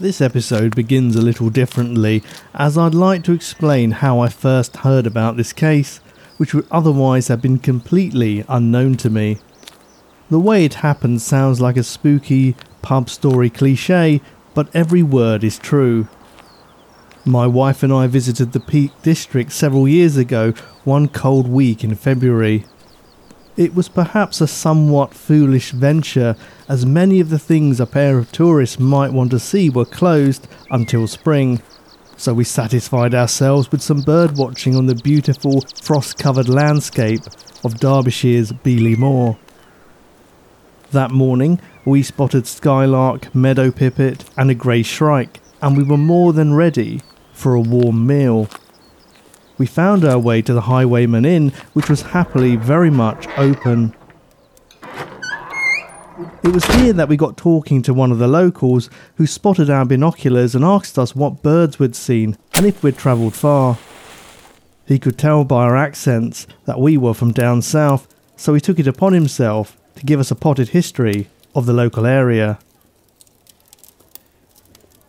This episode begins a little differently, as I'd like to explain how I first heard about this case, which would otherwise have been completely unknown to me. The way it happened sounds like a spooky pub story cliche, but every word is true. My wife and I visited the Peak District several years ago, one cold week in February. It was perhaps a somewhat foolish venture, as many of the things a pair of tourists might want to see were closed until spring. So we satisfied ourselves with some bird watching on the beautiful frost covered landscape of Derbyshire's Beeley Moor. That morning, we spotted skylark, meadow pipit, and a grey shrike, and we were more than ready for a warm meal. We found our way to the Highwayman Inn, which was happily very much open. It was here that we got talking to one of the locals who spotted our binoculars and asked us what birds we'd seen and if we'd travelled far. He could tell by our accents that we were from down south, so he took it upon himself to give us a potted history of the local area.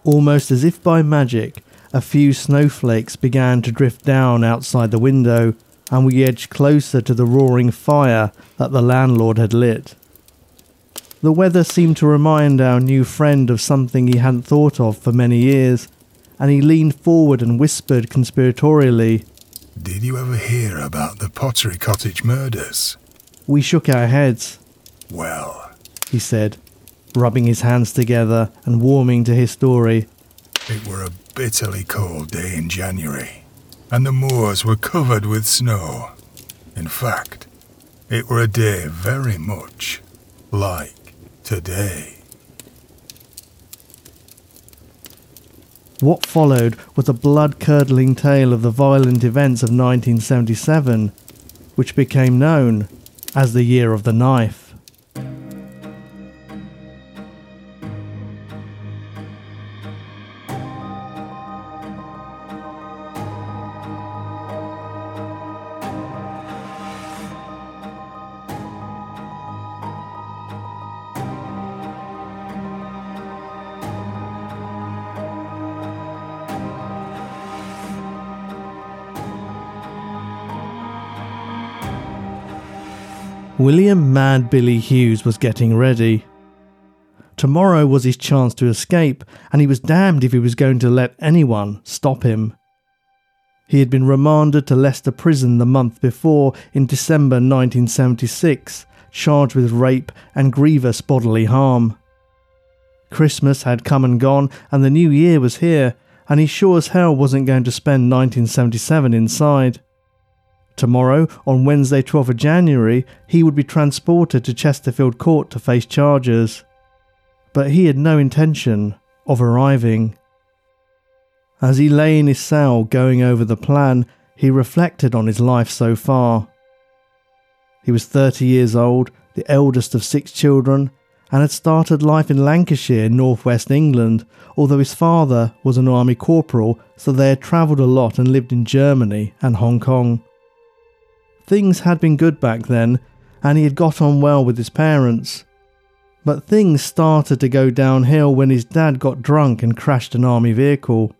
Almost as if by magic, a few snowflakes began to drift down outside the window, and we edged closer to the roaring fire that the landlord had lit. The weather seemed to remind our new friend of something he hadn't thought of for many years, and he leaned forward and whispered conspiratorially, Did you ever hear about the Pottery Cottage murders? We shook our heads. Well, he said, rubbing his hands together and warming to his story. It were a bitterly cold day in January, and the moors were covered with snow. In fact, it were a day very much like today. What followed was a blood curdling tale of the violent events of 1977, which became known as the Year of the Knife. Mad Billy Hughes was getting ready. Tomorrow was his chance to escape, and he was damned if he was going to let anyone stop him. He had been remanded to Leicester Prison the month before, in December 1976, charged with rape and grievous bodily harm. Christmas had come and gone, and the new year was here, and he sure as hell wasn't going to spend 1977 inside. Tomorrow, on Wednesday, 12th of January, he would be transported to Chesterfield Court to face charges. But he had no intention of arriving. As he lay in his cell going over the plan, he reflected on his life so far. He was 30 years old, the eldest of six children, and had started life in Lancashire, northwest England, although his father was an army corporal, so they had travelled a lot and lived in Germany and Hong Kong. Things had been good back then, and he had got on well with his parents. But things started to go downhill when his dad got drunk and crashed an army vehicle.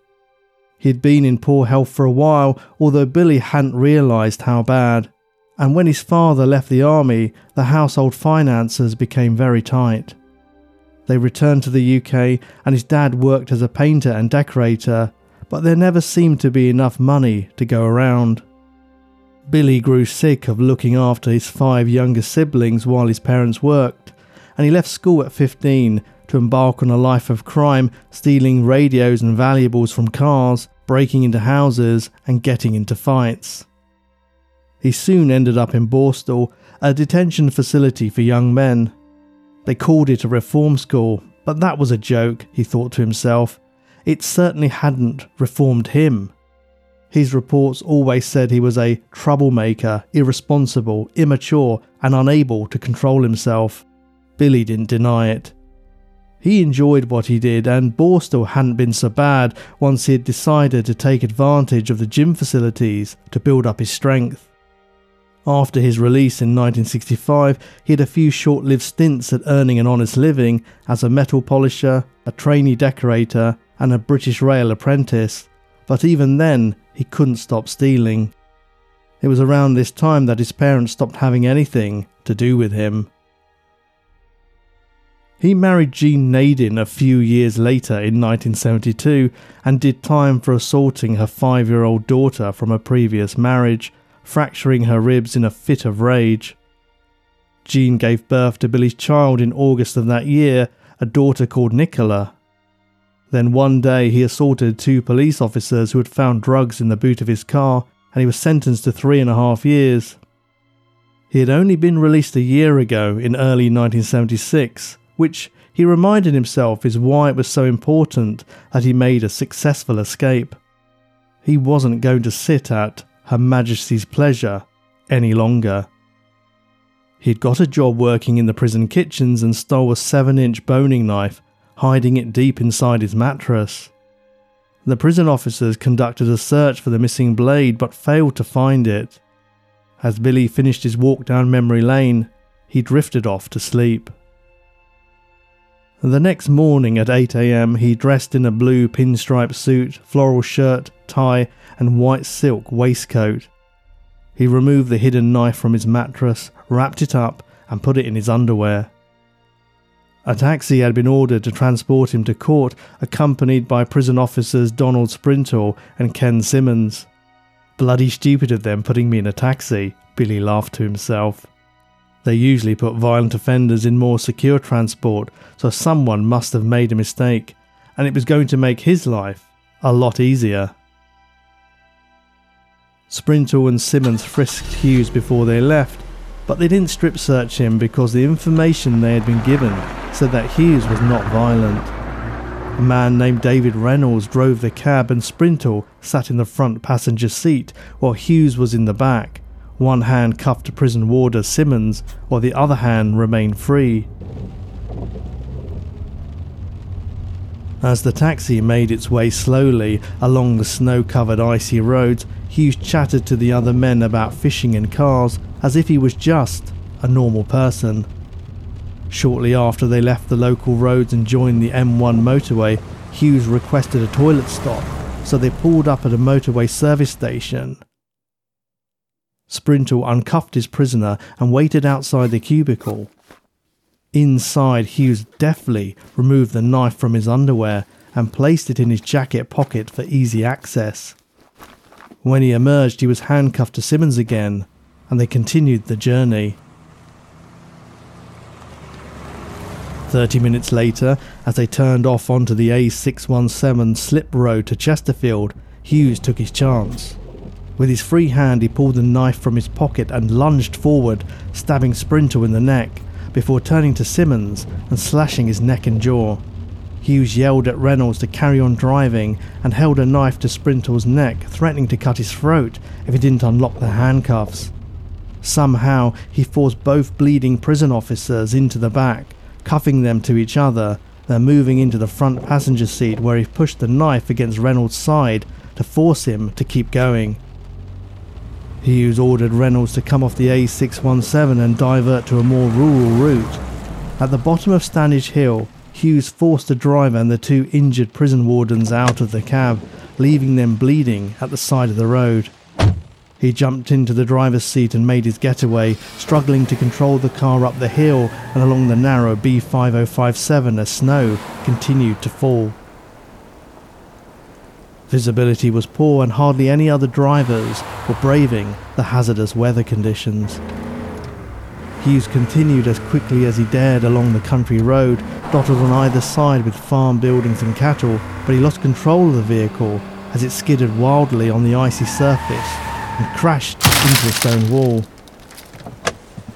He had been in poor health for a while, although Billy hadn't realised how bad. And when his father left the army, the household finances became very tight. They returned to the UK, and his dad worked as a painter and decorator, but there never seemed to be enough money to go around. Billy grew sick of looking after his five younger siblings while his parents worked, and he left school at 15 to embark on a life of crime, stealing radios and valuables from cars, breaking into houses, and getting into fights. He soon ended up in Borstal, a detention facility for young men. They called it a reform school, But that was a joke, he thought to himself. It certainly hadn't reformed him. His reports always said he was a troublemaker, irresponsible, immature, and unable to control himself. Billy didn't deny it. He enjoyed what he did, and Borstal hadn't been so bad once he had decided to take advantage of the gym facilities to build up his strength. After his release in 1965, he had a few short lived stints at earning an honest living as a metal polisher, a trainee decorator, and a British Rail apprentice, but even then, he couldn't stop stealing. It was around this time that his parents stopped having anything to do with him. He married Jean Nadin a few years later in 1972 and did time for assaulting her five year old daughter from a previous marriage fracturing her ribs in a fit of rage. Jean gave birth to Billy's child in August of that year, a daughter called Nicola. Then one day he assaulted two police officers who had found drugs in the boot of his car, and he was sentenced to three and a half years. He had only been released a year ago in early 1976, which he reminded himself is why it was so important that he made a successful escape. He wasn't going to sit at her Majesty's pleasure any longer. He'd got a job working in the prison kitchens and stole a 7 inch boning knife, hiding it deep inside his mattress. The prison officers conducted a search for the missing blade but failed to find it. As Billy finished his walk down memory lane, he drifted off to sleep. The next morning at 8am, he dressed in a blue pinstripe suit, floral shirt, tie, and white silk waistcoat. He removed the hidden knife from his mattress, wrapped it up, and put it in his underwear. A taxi had been ordered to transport him to court, accompanied by prison officers Donald Sprintall and Ken Simmons. Bloody stupid of them putting me in a taxi, Billy laughed to himself. They usually put violent offenders in more secure transport, so someone must have made a mistake, and it was going to make his life a lot easier. Sprintall and Simmons frisked Hughes before they left, but they didn't strip search him because the information they had been given said that Hughes was not violent. A man named David Reynolds drove the cab and Sprintall sat in the front passenger seat while Hughes was in the back. One hand cuffed to prison warder Simmons, while the other hand remained free. As the taxi made its way slowly along the snow covered icy roads, Hughes chattered to the other men about fishing and cars as if he was just a normal person. Shortly after they left the local roads and joined the M1 motorway, Hughes requested a toilet stop, so they pulled up at a motorway service station. Sprintall uncuffed his prisoner and waited outside the cubicle. Inside, Hughes deftly removed the knife from his underwear and placed it in his jacket pocket for easy access. When he emerged, he was handcuffed to Simmons again, and they continued the journey. Thirty minutes later, as they turned off onto the A617 slip road to Chesterfield, Hughes took his chance. With his free hand, he pulled the knife from his pocket and lunged forward, stabbing Sprintall in the neck, before turning to Simmons and slashing his neck and jaw. Hughes yelled at Reynolds to carry on driving and held a knife to Sprintall's neck, threatening to cut his throat if he didn't unlock the handcuffs. Somehow, he forced both bleeding prison officers into the back, cuffing them to each other, then moving into the front passenger seat where he pushed the knife against Reynolds' side to force him to keep going. Hughes ordered Reynolds to come off the A617 and divert to a more rural route. At the bottom of Standish Hill, Hughes forced the driver and the two injured prison wardens out of the cab, leaving them bleeding at the side of the road. He jumped into the driver's seat and made his getaway, struggling to control the car up the hill and along the narrow B5057 as snow continued to fall. Visibility was poor and hardly any other drivers were braving the hazardous weather conditions. Hughes continued as quickly as he dared along the country road, dotted on either side with farm buildings and cattle, but he lost control of the vehicle as it skidded wildly on the icy surface and crashed into a stone wall.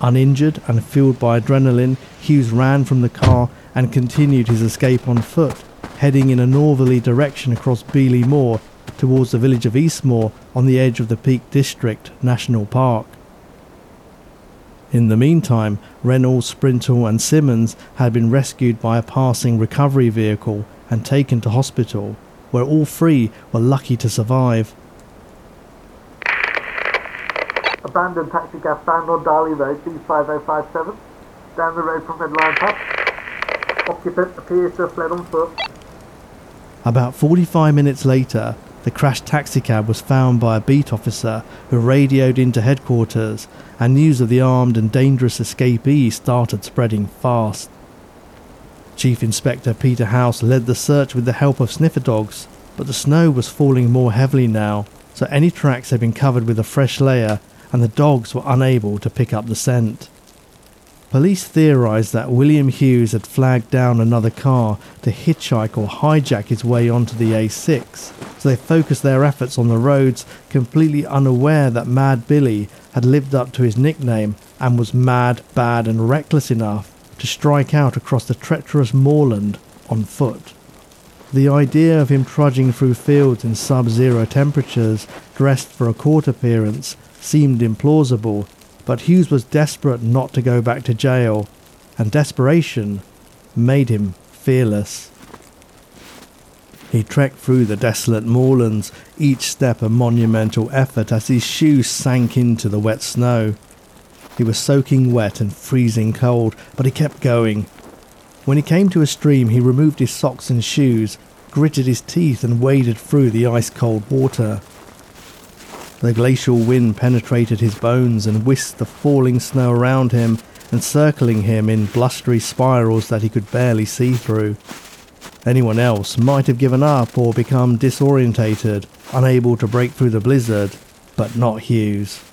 Uninjured and fueled by adrenaline, Hughes ran from the car and continued his escape on foot, heading in a northerly direction across Beeley Moor towards the village of Eastmoor on the edge of the Peak District National Park. In the meantime, Reynolds, Sprintall, and Simmons had been rescued by a passing recovery vehicle and taken to hospital, where all three were lucky to survive. Abandoned taxi cab found on Darley Road, B5057, down the road from Lion Pub. Occupant appears to have fled on foot. About 45 minutes later, the crashed taxicab was found by a beat officer who radioed into headquarters, and news of the armed and dangerous escapee started spreading fast. Chief Inspector Peter House led the search with the help of sniffer dogs, but the snow was falling more heavily now, so any tracks had been covered with a fresh layer, and the dogs were unable to pick up the scent. Police theorised that William Hughes had flagged down another car to hitchhike or hijack his way onto the A6, so they focused their efforts on the roads, completely unaware that Mad Billy had lived up to his nickname and was mad, bad, and reckless enough to strike out across the treacherous moorland on foot. The idea of him trudging through fields in sub zero temperatures, dressed for a court appearance, seemed implausible but Hughes was desperate not to go back to jail, and desperation made him fearless. He trekked through the desolate moorlands, each step a monumental effort as his shoes sank into the wet snow. He was soaking wet and freezing cold, but he kept going. When he came to a stream, he removed his socks and shoes, gritted his teeth, and waded through the ice cold water. The glacial wind penetrated his bones and whisked the falling snow around him, encircling him in blustery spirals that he could barely see through. Anyone else might have given up or become disorientated, unable to break through the blizzard, but not Hughes.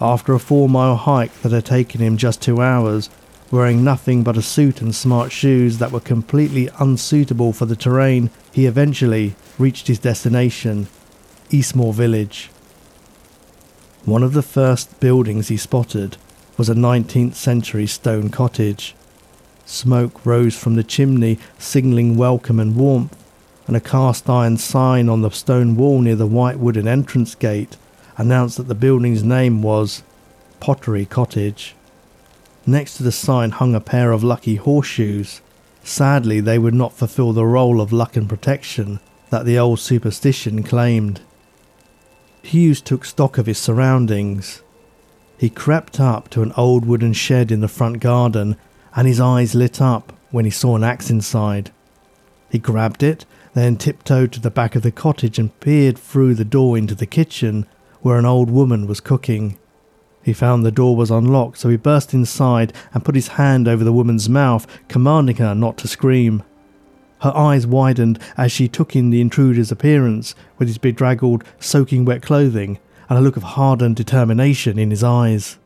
After a four mile hike that had taken him just two hours, wearing nothing but a suit and smart shoes that were completely unsuitable for the terrain, he eventually reached his destination, Eastmoor Village. One of the first buildings he spotted was a 19th century stone cottage. Smoke rose from the chimney, signalling welcome and warmth, and a cast iron sign on the stone wall near the white wooden entrance gate announced that the building's name was Pottery Cottage. Next to the sign hung a pair of lucky horseshoes. Sadly, they would not fulfill the role of luck and protection that the old superstition claimed. Hughes took stock of his surroundings. He crept up to an old wooden shed in the front garden, and his eyes lit up when he saw an axe inside. He grabbed it, then tiptoed to the back of the cottage and peered through the door into the kitchen, where an old woman was cooking. He found the door was unlocked, so he burst inside and put his hand over the woman's mouth, commanding her not to scream. Her eyes widened as she took in the intruder's appearance with his bedraggled, soaking wet clothing and a look of hardened determination in his eyes.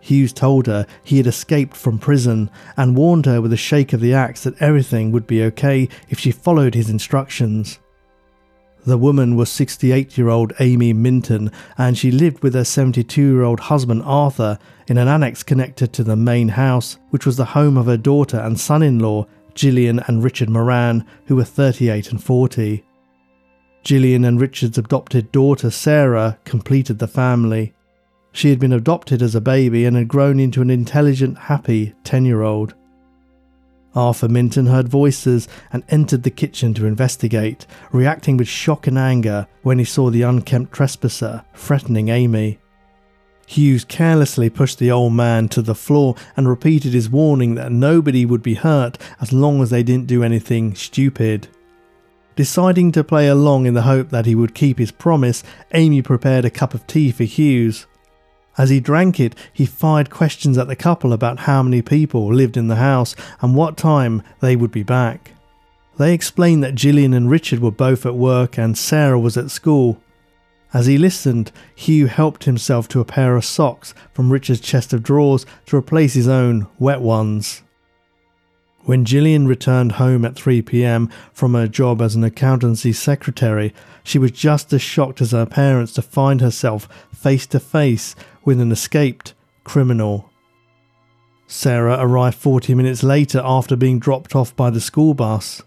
Hughes told her he had escaped from prison and warned her with a shake of the axe that everything would be okay if she followed his instructions. The woman was 68 year old Amy Minton and she lived with her 72 year old husband Arthur in an annex connected to the main house, which was the home of her daughter and son in law, Gillian and Richard Moran, who were 38 and 40. Gillian and Richard's adopted daughter Sarah completed the family. She had been adopted as a baby and had grown into an intelligent, happy 10 year old. Arthur Minton heard voices and entered the kitchen to investigate, reacting with shock and anger when he saw the unkempt trespasser threatening Amy. Hughes carelessly pushed the old man to the floor and repeated his warning that nobody would be hurt as long as they didn't do anything stupid. Deciding to play along in the hope that he would keep his promise, Amy prepared a cup of tea for Hughes. As he drank it, he fired questions at the couple about how many people lived in the house and what time they would be back. They explained that Gillian and Richard were both at work and Sarah was at school, as he listened, Hugh helped himself to a pair of socks from Richard's chest of drawers to replace his own wet ones. When Gillian returned home at 3 pm from her job as an accountancy secretary, she was just as shocked as her parents to find herself face to face with an escaped criminal. Sarah arrived 40 minutes later after being dropped off by the school bus.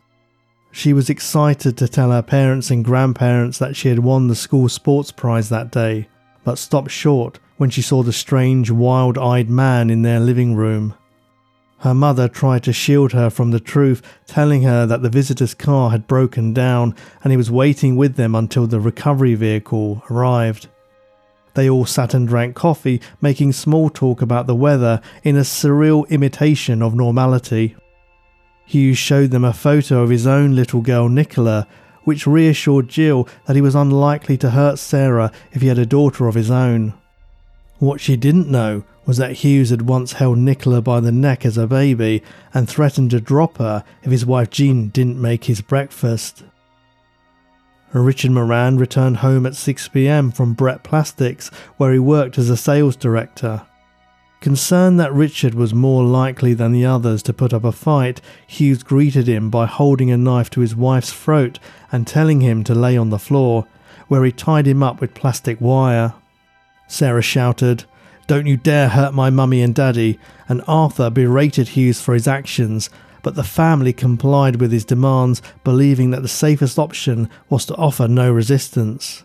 She was excited to tell her parents and grandparents that she had won the school sports prize that day, but stopped short when she saw the strange, wild eyed man in their living room. Her mother tried to shield her from the truth, telling her that the visitor's car had broken down and he was waiting with them until the recovery vehicle arrived. They all sat and drank coffee, making small talk about the weather in a surreal imitation of normality. Hughes showed them a photo of his own little girl Nicola, which reassured Jill that he was unlikely to hurt Sarah if he had a daughter of his own. What she didn't know was that Hughes had once held Nicola by the neck as a baby and threatened to drop her if his wife Jean didn't make his breakfast. Richard Moran returned home at 6pm from Brett Plastics, where he worked as a sales director. Concerned that Richard was more likely than the others to put up a fight, Hughes greeted him by holding a knife to his wife's throat and telling him to lay on the floor, where he tied him up with plastic wire. Sarah shouted, don't you dare hurt my mummy and daddy, and Arthur berated Hughes for his actions, but the family complied with his demands, believing that the safest option was to offer no resistance.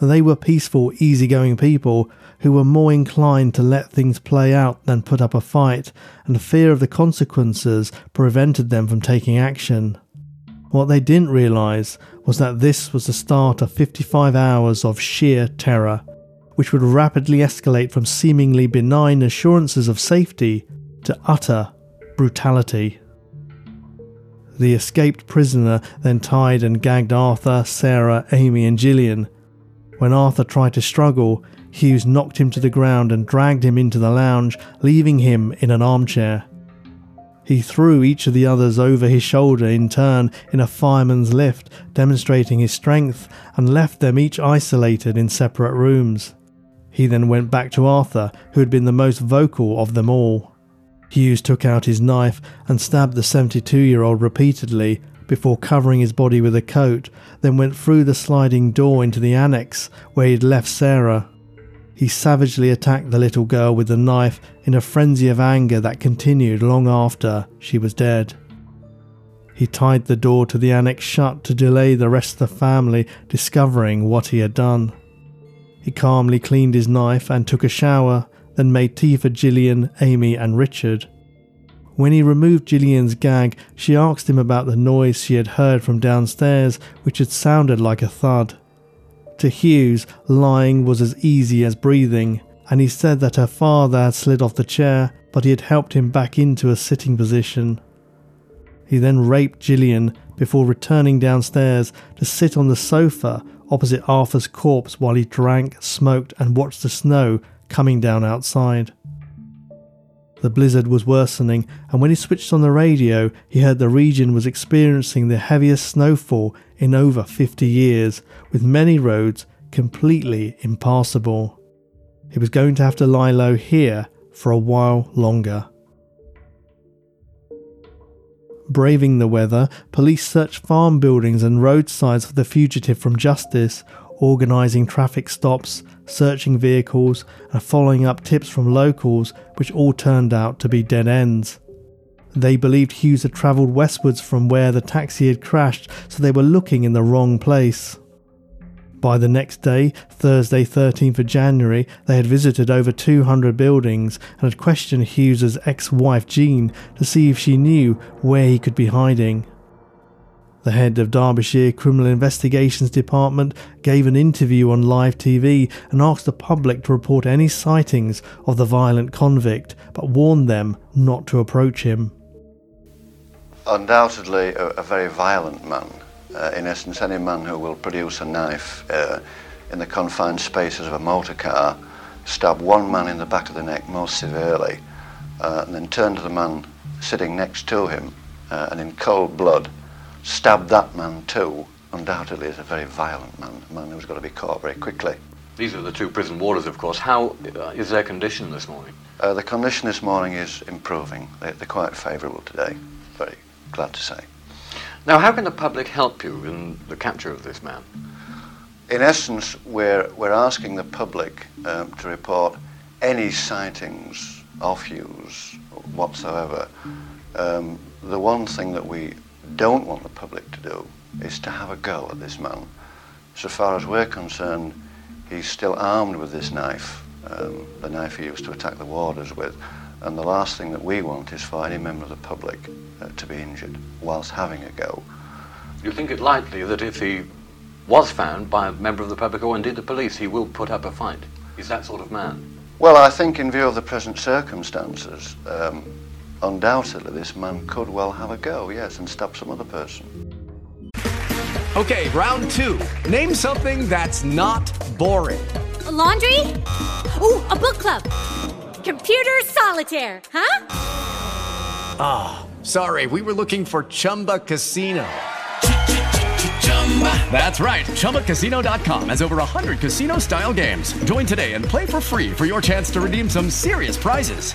They were peaceful, easygoing people who were more inclined to let things play out than put up a fight, and fear of the consequences prevented them from taking action. What they didn't realise was that this was the start of 55 hours of sheer terror which would rapidly escalate from seemingly benign assurances of safety to utter brutality. The escaped prisoner then tied and gagged Arthur, Sarah, Amy, and Gillian. When Arthur tried to struggle, Hughes knocked him to the ground and dragged him into the lounge, leaving him in an armchair. He threw each of the others over his shoulder in turn in a fireman's lift, demonstrating his strength, and left them each isolated in separate rooms. He then went back to Arthur, who had been the most vocal of them all. Hughes took out his knife and stabbed the 72 year old repeatedly before covering his body with a coat, then went through the sliding door into the annex where he had left Sarah. He savagely attacked the little girl with the knife in a frenzy of anger that continued long after she was dead. He tied the door to the annex shut to delay the rest of the family discovering what he had done. He calmly cleaned his knife and took a shower, then made tea for Gillian, Amy, and Richard. When he removed Gillian's gag, she asked him about the noise she had heard from downstairs, which had sounded like a thud. To Hughes, lying was as easy as breathing, and he said that her father had slid off the chair, but he had helped him back into a sitting position. He then raped Gillian before returning downstairs to sit on the sofa opposite Arthur's corpse while he drank, smoked, and watched the snow coming down outside. The blizzard was worsening, and when he switched on the radio, he heard the region was experiencing the heaviest snowfall in over 50 years, with many roads completely impassable. He was going to have to lie low here for a while longer. Braving the weather, police searched farm buildings and roadsides for the fugitive from justice, organising traffic stops, searching vehicles, and following up tips from locals, which all turned out to be dead ends. They believed Hughes had travelled westwards from where the taxi had crashed, so they were looking in the wrong place. By the next day, Thursday 13th of January, they had visited over 200 buildings and had questioned Hughes's ex-wife Jean to see if she knew where he could be hiding. The head of Derbyshire Criminal Investigations Department gave an interview on live TV and asked the public to report any sightings of the violent convict, but warned them not to approach him. Undoubtedly, a, a very violent man uh, in essence, any man who will produce a knife uh, in the confined spaces of a motor car, stab one man in the back of the neck most severely, uh, and then turn to the man sitting next to him uh, and in cold blood stab that man too, undoubtedly is a very violent man, a man who's got to be caught very quickly. These are the two prison warders, of course. How uh, is their condition this morning? Uh, the condition this morning is improving. They, they're quite favourable today, very glad to say. Now, how can the public help you in the capture of this man? In essence, we're, we're asking the public um, to report any sightings of Hughes whatsoever. Um, the one thing that we don't want the public to do is to have a go at this man. So far as we're concerned, he's still armed with this knife, um, the knife he used to attack the warders with. And the last thing that we want is for any member of the public uh, to be injured whilst having a go. You think it likely that if he was found by a member of the public or indeed the police, he will put up a fight? He's that sort of man. Well, I think in view of the present circumstances, um, undoubtedly this man could well have a go, yes, and stab some other person. Okay, round two. Name something that's not boring. A laundry? Ooh, a book club. Computer solitaire, huh? Ah, oh, sorry, we were looking for Chumba Casino. That's right. ChumbaCasino.com has over 100 casino style games. Join today and play for free for your chance to redeem some serious prizes.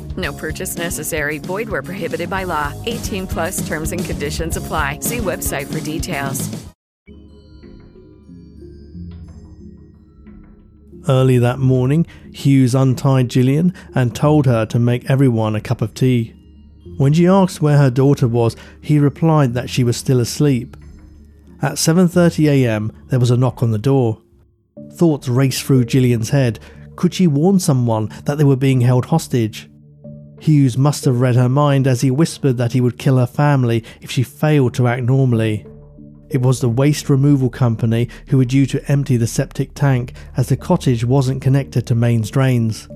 No purchase necessary. Void where prohibited by law. 18 plus terms and conditions apply. See website for details. Early that morning, Hughes untied Gillian and told her to make everyone a cup of tea. When she asked where her daughter was, he replied that she was still asleep. At 7:30 a.m., there was a knock on the door. Thoughts raced through Gillian's head. Could she warn someone that they were being held hostage? Hughes must have read her mind as he whispered that he would kill her family if she failed to act normally. It was the waste removal company who were due to empty the septic tank as the cottage wasn't connected to mains drains.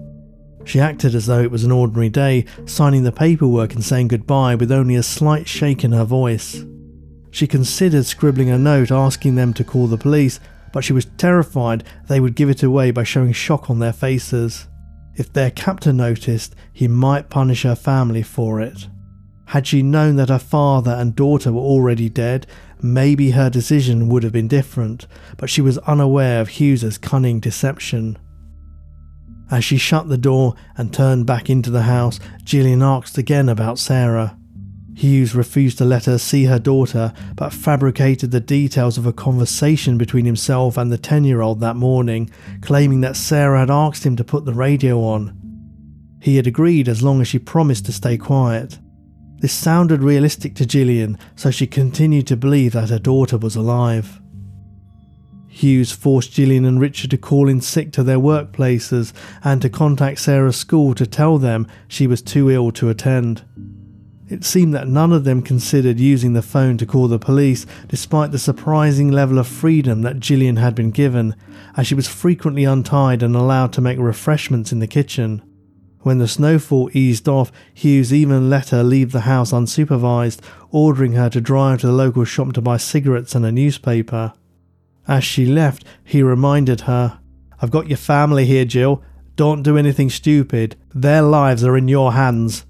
She acted as though it was an ordinary day, signing the paperwork and saying goodbye with only a slight shake in her voice. She considered scribbling a note asking them to call the police, but she was terrified they would give it away by showing shock on their faces. If their captor noticed, he might punish her family for it. Had she known that her father and daughter were already dead, maybe her decision would have been different, but she was unaware of Hughes's cunning deception. As she shut the door and turned back into the house, Gillian asked again about Sarah. Hughes refused to let her see her daughter, but fabricated the details of a conversation between himself and the 10 year old that morning, claiming that Sarah had asked him to put the radio on. He had agreed as long as she promised to stay quiet. This sounded realistic to Gillian, so she continued to believe that her daughter was alive. Hughes forced Gillian and Richard to call in sick to their workplaces and to contact Sarah's school to tell them she was too ill to attend. It seemed that none of them considered using the phone to call the police, despite the surprising level of freedom that Gillian had been given, as she was frequently untied and allowed to make refreshments in the kitchen. When the snowfall eased off, Hughes even let her leave the house unsupervised, ordering her to drive to the local shop to buy cigarettes and a newspaper. As she left, he reminded her, I've got your family here, Jill. Don't do anything stupid. Their lives are in your hands.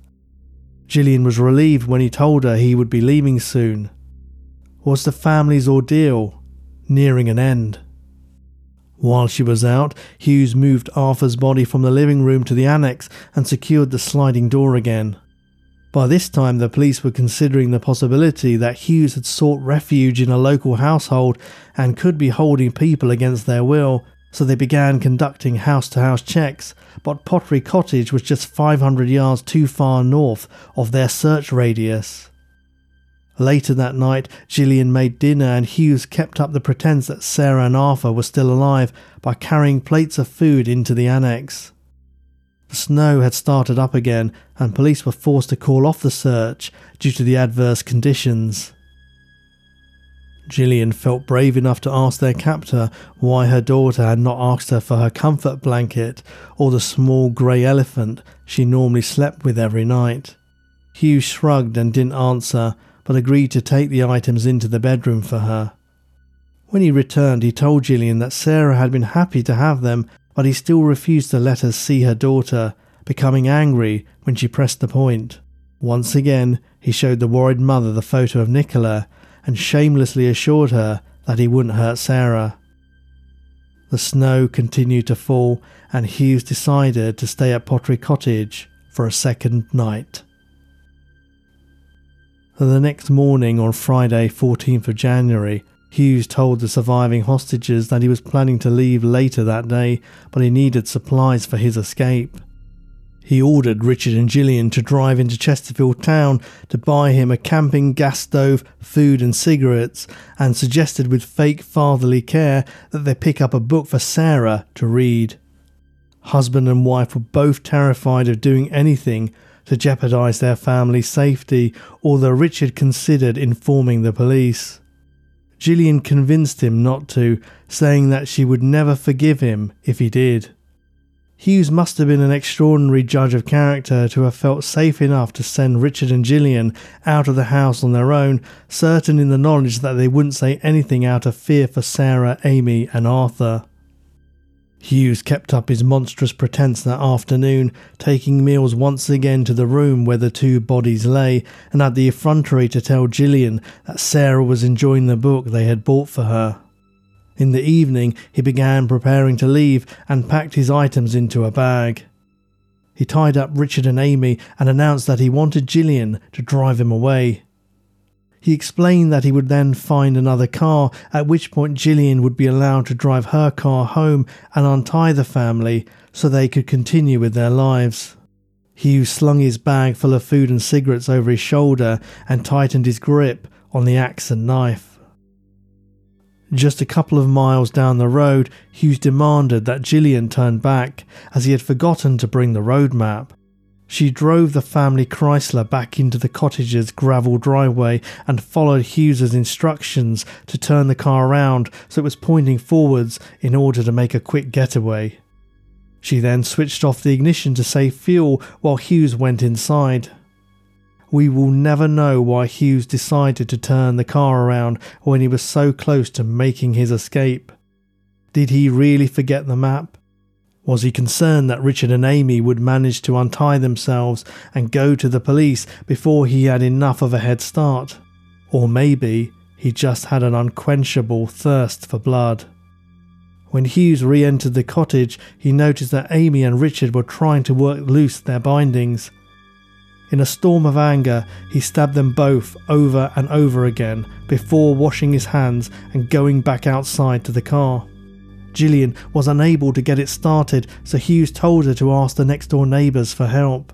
Gillian was relieved when he told her he would be leaving soon. Was the family's ordeal nearing an end? While she was out, Hughes moved Arthur's body from the living room to the annex and secured the sliding door again. By this time, the police were considering the possibility that Hughes had sought refuge in a local household and could be holding people against their will, so they began conducting house to house checks. But Pottery Cottage was just 500 yards too far north of their search radius. Later that night, Gillian made dinner and Hughes kept up the pretense that Sarah and Arthur were still alive by carrying plates of food into the annex. The snow had started up again, and police were forced to call off the search due to the adverse conditions. Gillian felt brave enough to ask their captor why her daughter had not asked her for her comfort blanket or the small grey elephant she normally slept with every night. Hugh shrugged and didn't answer, but agreed to take the items into the bedroom for her. When he returned, he told Gillian that Sarah had been happy to have them, but he still refused to let her see her daughter, becoming angry when she pressed the point. Once again, he showed the worried mother the photo of Nicola and shamelessly assured her that he wouldn't hurt Sarah. The snow continued to fall, and Hughes decided to stay at Pottery Cottage for a second night. The next morning, on Friday, 14th of January, Hughes told the surviving hostages that he was planning to leave later that day, but he needed supplies for his escape. He ordered Richard and Gillian to drive into Chesterfield town to buy him a camping gas stove, food, and cigarettes, and suggested with fake fatherly care that they pick up a book for Sarah to read. Husband and wife were both terrified of doing anything to jeopardize their family's safety, although Richard considered informing the police. Gillian convinced him not to, saying that she would never forgive him if he did. Hughes must have been an extraordinary judge of character to have felt safe enough to send Richard and Gillian out of the house on their own, certain in the knowledge that they wouldn't say anything out of fear for Sarah, Amy, and Arthur. Hughes kept up his monstrous pretense that afternoon, taking meals once again to the room where the two bodies lay, and had the effrontery to tell Gillian that Sarah was enjoying the book they had bought for her. In the evening, he began preparing to leave and packed his items into a bag. He tied up Richard and Amy and announced that he wanted Gillian to drive him away. He explained that he would then find another car, at which point Gillian would be allowed to drive her car home and untie the family so they could continue with their lives. Hugh slung his bag full of food and cigarettes over his shoulder and tightened his grip on the axe and knife. Just a couple of miles down the road, Hughes demanded that Gillian turn back, as he had forgotten to bring the road map. She drove the family Chrysler back into the cottage's gravel driveway and followed Hughes's instructions to turn the car around so it was pointing forwards in order to make a quick getaway. She then switched off the ignition to save fuel while Hughes went inside. We will never know why Hughes decided to turn the car around when he was so close to making his escape. Did he really forget the map? Was he concerned that Richard and Amy would manage to untie themselves and go to the police before he had enough of a head start? Or maybe he just had an unquenchable thirst for blood. When Hughes re entered the cottage, he noticed that Amy and Richard were trying to work loose their bindings. In a storm of anger, he stabbed them both over and over again before washing his hands and going back outside to the car. Gillian was unable to get it started, so Hughes told her to ask the next door neighbours for help.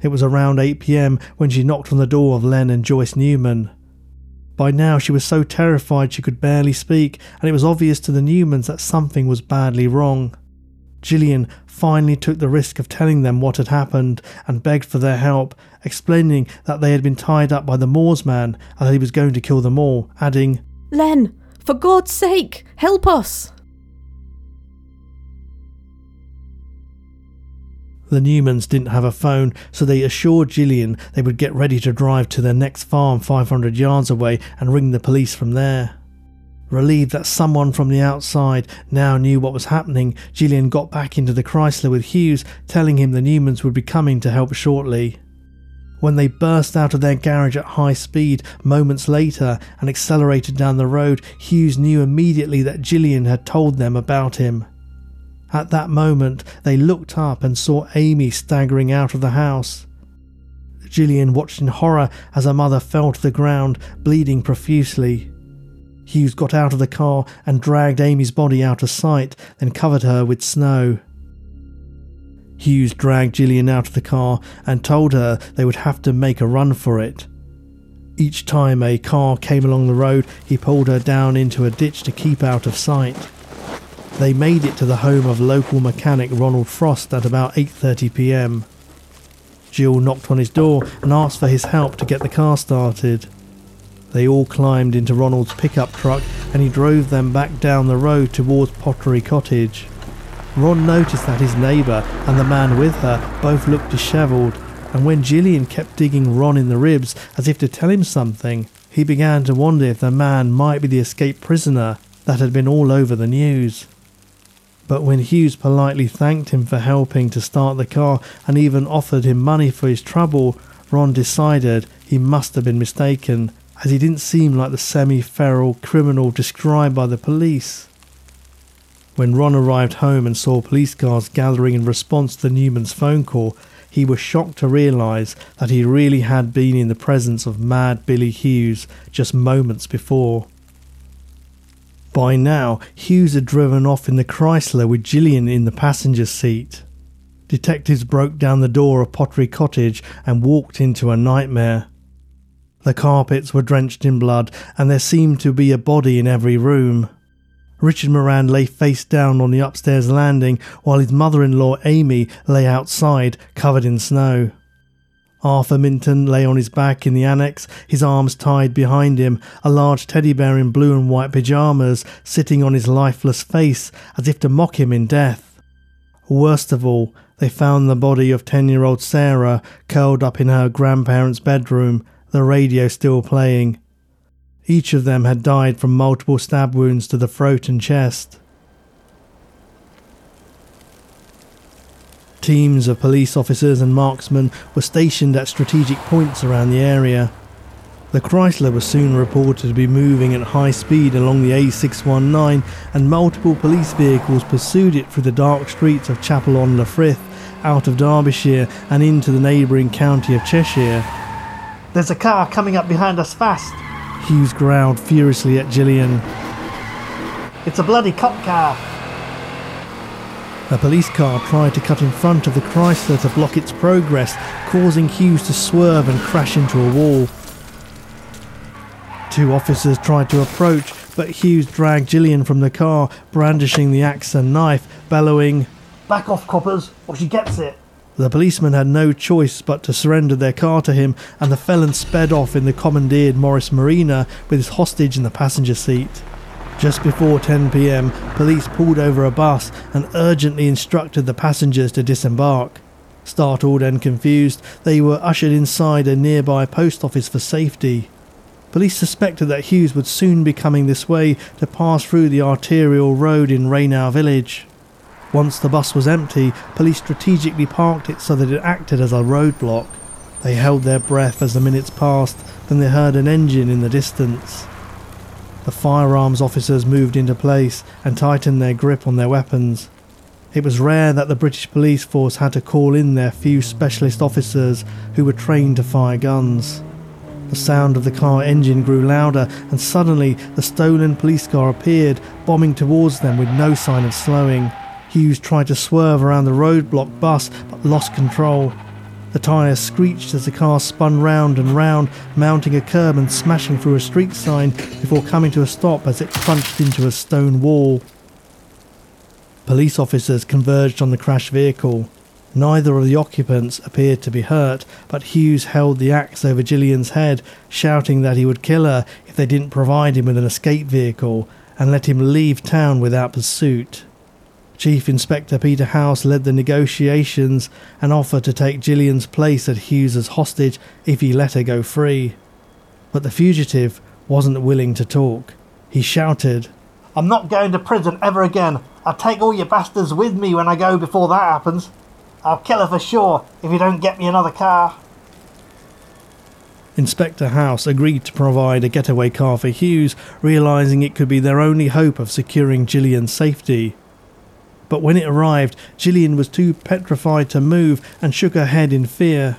It was around 8 pm when she knocked on the door of Len and Joyce Newman. By now, she was so terrified she could barely speak, and it was obvious to the Newmans that something was badly wrong. Gillian finally took the risk of telling them what had happened and begged for their help, explaining that they had been tied up by the Moors man and that he was going to kill them all, adding, Len, for God's sake, help us! The Newmans didn't have a phone, so they assured Gillian they would get ready to drive to their next farm 500 yards away and ring the police from there. Relieved that someone from the outside now knew what was happening, Gillian got back into the Chrysler with Hughes, telling him the Newmans would be coming to help shortly. When they burst out of their garage at high speed moments later and accelerated down the road, Hughes knew immediately that Gillian had told them about him. At that moment, they looked up and saw Amy staggering out of the house. Gillian watched in horror as her mother fell to the ground, bleeding profusely. Hughes got out of the car and dragged Amy's body out of sight, then covered her with snow. Hughes dragged Gillian out of the car and told her they would have to make a run for it. Each time a car came along the road, he pulled her down into a ditch to keep out of sight. They made it to the home of local mechanic Ronald Frost at about 8:30 p.m. Jill knocked on his door and asked for his help to get the car started. They all climbed into Ronald's pickup truck and he drove them back down the road towards Pottery Cottage. Ron noticed that his neighbour and the man with her both looked dishevelled, and when Gillian kept digging Ron in the ribs as if to tell him something, he began to wonder if the man might be the escaped prisoner that had been all over the news. But when Hughes politely thanked him for helping to start the car and even offered him money for his trouble, Ron decided he must have been mistaken, as he didn't seem like the semi feral criminal described by the police. When Ron arrived home and saw police cars gathering in response to Newman's phone call, he was shocked to realise that he really had been in the presence of Mad Billy Hughes just moments before. By now, Hughes had driven off in the Chrysler with Gillian in the passenger seat. Detectives broke down the door of Pottery Cottage and walked into a nightmare. The carpets were drenched in blood, and there seemed to be a body in every room. Richard Moran lay face down on the upstairs landing, while his mother in law Amy lay outside, covered in snow. Arthur Minton lay on his back in the annex, his arms tied behind him, a large teddy bear in blue and white pyjamas sitting on his lifeless face as if to mock him in death. Worst of all, they found the body of 10 year old Sarah curled up in her grandparents' bedroom, the radio still playing. Each of them had died from multiple stab wounds to the throat and chest. Teams of police officers and marksmen were stationed at strategic points around the area. The Chrysler was soon reported to be moving at high speed along the A619, and multiple police vehicles pursued it through the dark streets of Chapel-en-le-Frith, out of Derbyshire, and into the neighbouring county of Cheshire. There's a car coming up behind us fast. Hughes growled furiously at Gillian. It's a bloody cop car. A police car tried to cut in front of the Chrysler to block its progress, causing Hughes to swerve and crash into a wall. Two officers tried to approach, but Hughes dragged Gillian from the car, brandishing the axe and knife, bellowing, Back off, coppers, or she gets it. The policemen had no choice but to surrender their car to him, and the felon sped off in the commandeered Morris Marina with his hostage in the passenger seat. Just before 10 pm, police pulled over a bus and urgently instructed the passengers to disembark. Startled and confused, they were ushered inside a nearby post office for safety. Police suspected that Hughes would soon be coming this way to pass through the arterial road in Rainow village. Once the bus was empty, police strategically parked it so that it acted as a roadblock. They held their breath as the minutes passed, then they heard an engine in the distance. The firearms officers moved into place and tightened their grip on their weapons. It was rare that the British police force had to call in their few specialist officers who were trained to fire guns. The sound of the car engine grew louder, and suddenly the stolen police car appeared, bombing towards them with no sign of slowing. Hughes tried to swerve around the roadblock bus but lost control. The tyres screeched as the car spun round and round, mounting a curb and smashing through a street sign before coming to a stop as it crunched into a stone wall. Police officers converged on the crashed vehicle. Neither of the occupants appeared to be hurt, but Hughes held the axe over Gillian's head, shouting that he would kill her if they didn't provide him with an escape vehicle and let him leave town without pursuit. Chief Inspector Peter House led the negotiations and offered to take Gillian's place at Hughes as hostage if he let her go free. But the fugitive wasn't willing to talk. He shouted, I'm not going to prison ever again. I'll take all you bastards with me when I go before that happens. I'll kill her for sure if you don't get me another car. Inspector House agreed to provide a getaway car for Hughes, realizing it could be their only hope of securing Gillian's safety. But when it arrived, Gillian was too petrified to move and shook her head in fear.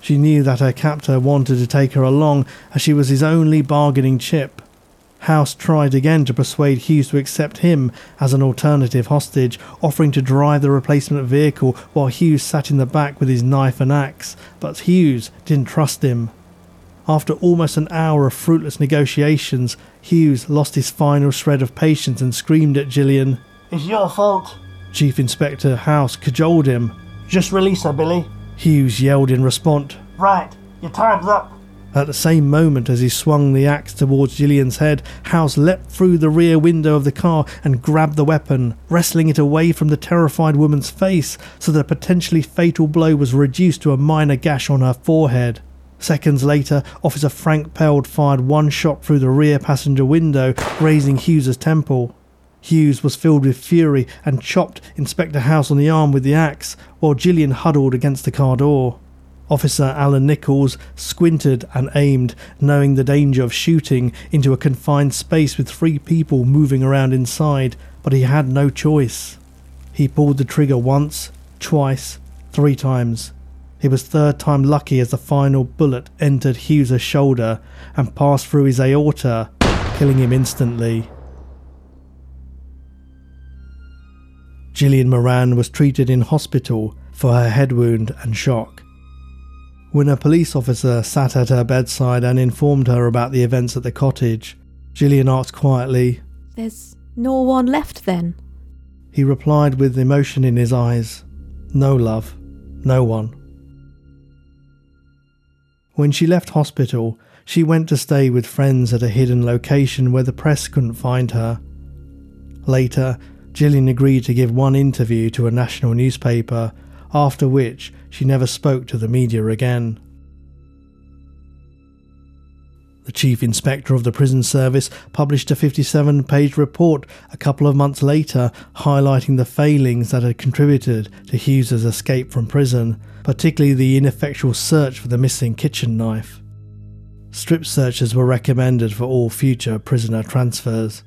She knew that her captor wanted to take her along as she was his only bargaining chip. House tried again to persuade Hughes to accept him as an alternative hostage, offering to drive the replacement vehicle while Hughes sat in the back with his knife and axe, but Hughes didn't trust him. After almost an hour of fruitless negotiations, Hughes lost his final shred of patience and screamed at Gillian. It's your fault. Chief Inspector House cajoled him. Just release her, Billy. Hughes yelled in response. Right, your time's up. At the same moment as he swung the axe towards Gillian's head, House leapt through the rear window of the car and grabbed the weapon, wrestling it away from the terrified woman's face so that a potentially fatal blow was reduced to a minor gash on her forehead. Seconds later, Officer Frank Peld fired one shot through the rear passenger window, grazing Hughes's temple. Hughes was filled with fury and chopped Inspector House on the arm with the axe, while Gillian huddled against the car door. Officer Alan Nichols squinted and aimed, knowing the danger of shooting into a confined space with three people moving around inside, but he had no choice. He pulled the trigger once, twice, three times. He was third time lucky as the final bullet entered Hughes' shoulder and passed through his aorta, killing him instantly. Gillian Moran was treated in hospital for her head wound and shock. When a police officer sat at her bedside and informed her about the events at the cottage, Gillian asked quietly, There's no one left then? He replied with emotion in his eyes, No, love, no one. When she left hospital, she went to stay with friends at a hidden location where the press couldn't find her. Later, Gillian agreed to give one interview to a national newspaper, after which she never spoke to the media again. The Chief Inspector of the Prison Service published a 57 page report a couple of months later highlighting the failings that had contributed to Hughes's escape from prison, particularly the ineffectual search for the missing kitchen knife. Strip searches were recommended for all future prisoner transfers.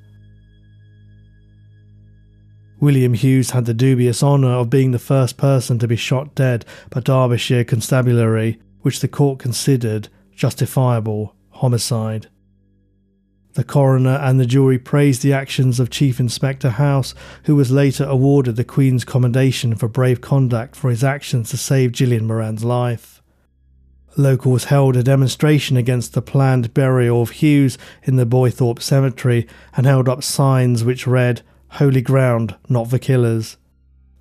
William Hughes had the dubious honour of being the first person to be shot dead by Derbyshire Constabulary, which the court considered justifiable homicide. The coroner and the jury praised the actions of Chief Inspector House, who was later awarded the Queen's Commendation for brave conduct for his actions to save Gillian Moran's life. Locals held a demonstration against the planned burial of Hughes in the Boythorpe Cemetery and held up signs which read, Holy ground, not the killers.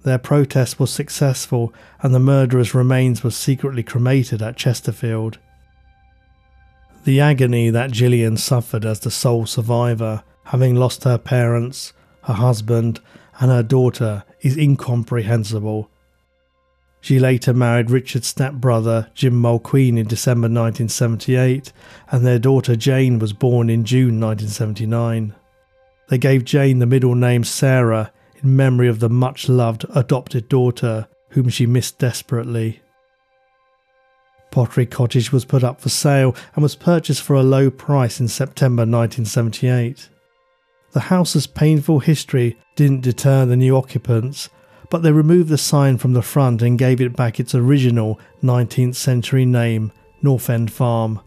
Their protest was successful and the murderer's remains were secretly cremated at Chesterfield. The agony that Gillian suffered as the sole survivor, having lost her parents, her husband, and her daughter, is incomprehensible. She later married Richard's stepbrother, Jim Mulqueen, in December 1978, and their daughter Jane was born in June 1979. They gave Jane the middle name Sarah in memory of the much loved adopted daughter whom she missed desperately. Pottery Cottage was put up for sale and was purchased for a low price in September 1978. The house's painful history didn't deter the new occupants, but they removed the sign from the front and gave it back its original 19th century name, North End Farm.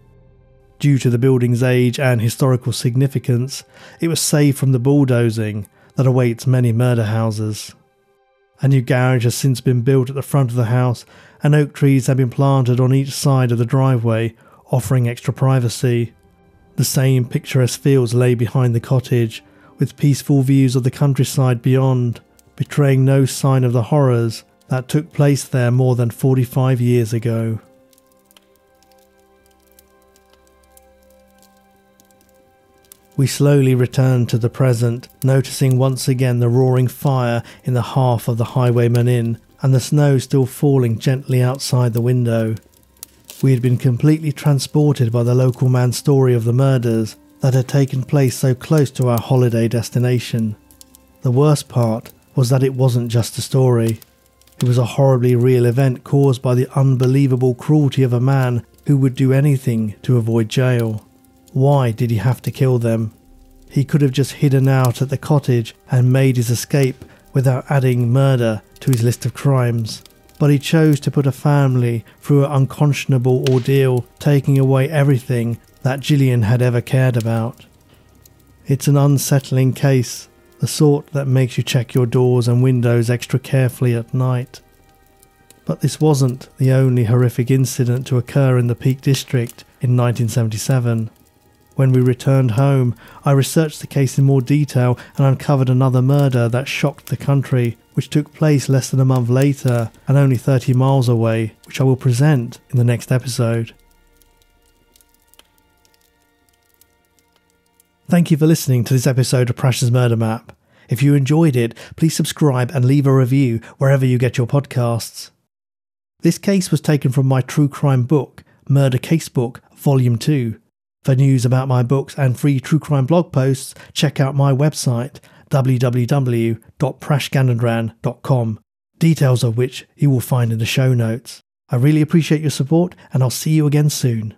Due to the building's age and historical significance, it was saved from the bulldozing that awaits many murder houses. A new garage has since been built at the front of the house, and oak trees have been planted on each side of the driveway, offering extra privacy. The same picturesque fields lay behind the cottage, with peaceful views of the countryside beyond, betraying no sign of the horrors that took place there more than 45 years ago. We slowly returned to the present, noticing once again the roaring fire in the half of the Highwayman Inn and the snow still falling gently outside the window. We had been completely transported by the local man's story of the murders that had taken place so close to our holiday destination. The worst part was that it wasn't just a story. It was a horribly real event caused by the unbelievable cruelty of a man who would do anything to avoid jail. Why did he have to kill them? He could have just hidden out at the cottage and made his escape without adding murder to his list of crimes. But he chose to put a family through an unconscionable ordeal, taking away everything that Gillian had ever cared about. It's an unsettling case, the sort that makes you check your doors and windows extra carefully at night. But this wasn't the only horrific incident to occur in the Peak District in 1977. When we returned home, I researched the case in more detail and uncovered another murder that shocked the country, which took place less than a month later and only 30 miles away, which I will present in the next episode. Thank you for listening to this episode of Prash's Murder Map. If you enjoyed it, please subscribe and leave a review wherever you get your podcasts. This case was taken from my true crime book, Murder Casebook, Volume 2. For news about my books and free true crime blog posts, check out my website www.prashganendran.com, details of which you will find in the show notes. I really appreciate your support, and I'll see you again soon.